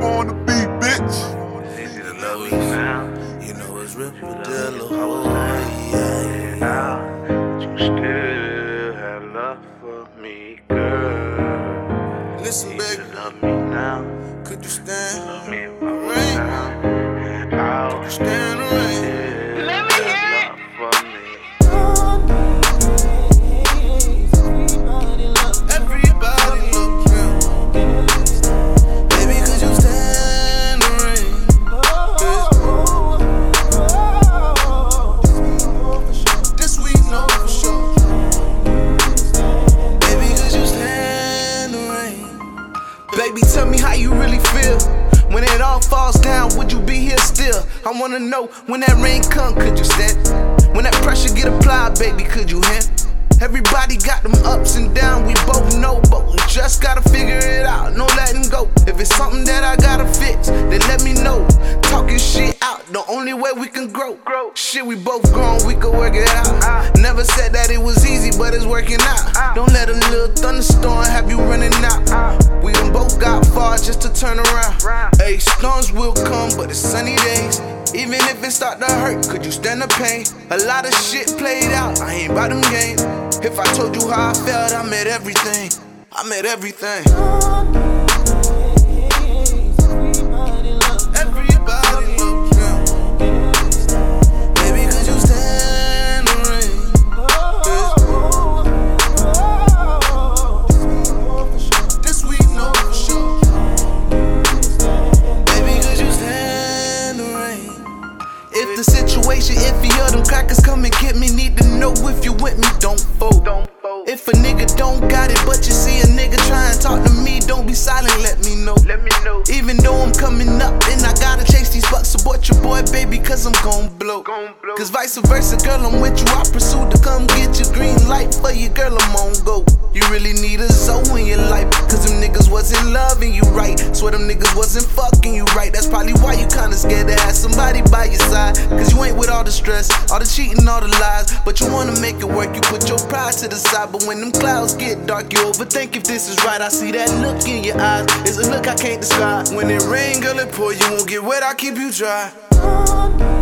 Dub on the beat, bitch. Easy to love me now. You know it's real Love Padilla. me if I was Oh, down, yeah. now. You still have love for me, girl. Listen, baby, I wanna know when that rain come, could you stand? When that pressure get applied, baby, could you handle? Everybody got them ups and downs, we both know, but we just gotta figure it out. No letting go. If it's something that I gotta fix, then let me know. Talking shit out, the only way we can grow. grow. Shit, we both grown, we could work it out. Never said that it was easy, but it's working out. Don't let a little thunderstorm have you running out. We done both got far just to turn around. Hey, storms will come, but it's sunny days. Even if it start to hurt, could you stand the pain? A lot of shit played out, I ain't about them games. If I told you how I felt, I meant everything. I meant everything. With me, don't fold. If a nigga don't got it, but you see a nigga try and talk to me, don't be silent, let me know. Let me know. Even though I'm coming up and I gotta chase these bucks, support your boy, baby, cause I'm gon' blow. Cause vice versa, girl, I'm with you. I pursue to come get your green light for you, girl, I'm on go. You really need a soul in your life, cause them niggas wasn't loving you right. Swear them niggas wasn't fucking you right. That's probably why you kinda scared to have somebody by your side. Cause you ain't with all the stress, all the cheating, all the lies. But you wanna make it work, you put your pride to the side. But when them clouds get dark, you overthink if this is right. I see that look in your eyes, it's a look I can't describe. When it rain, girl, it pour, you won't get wet, I keep you dry.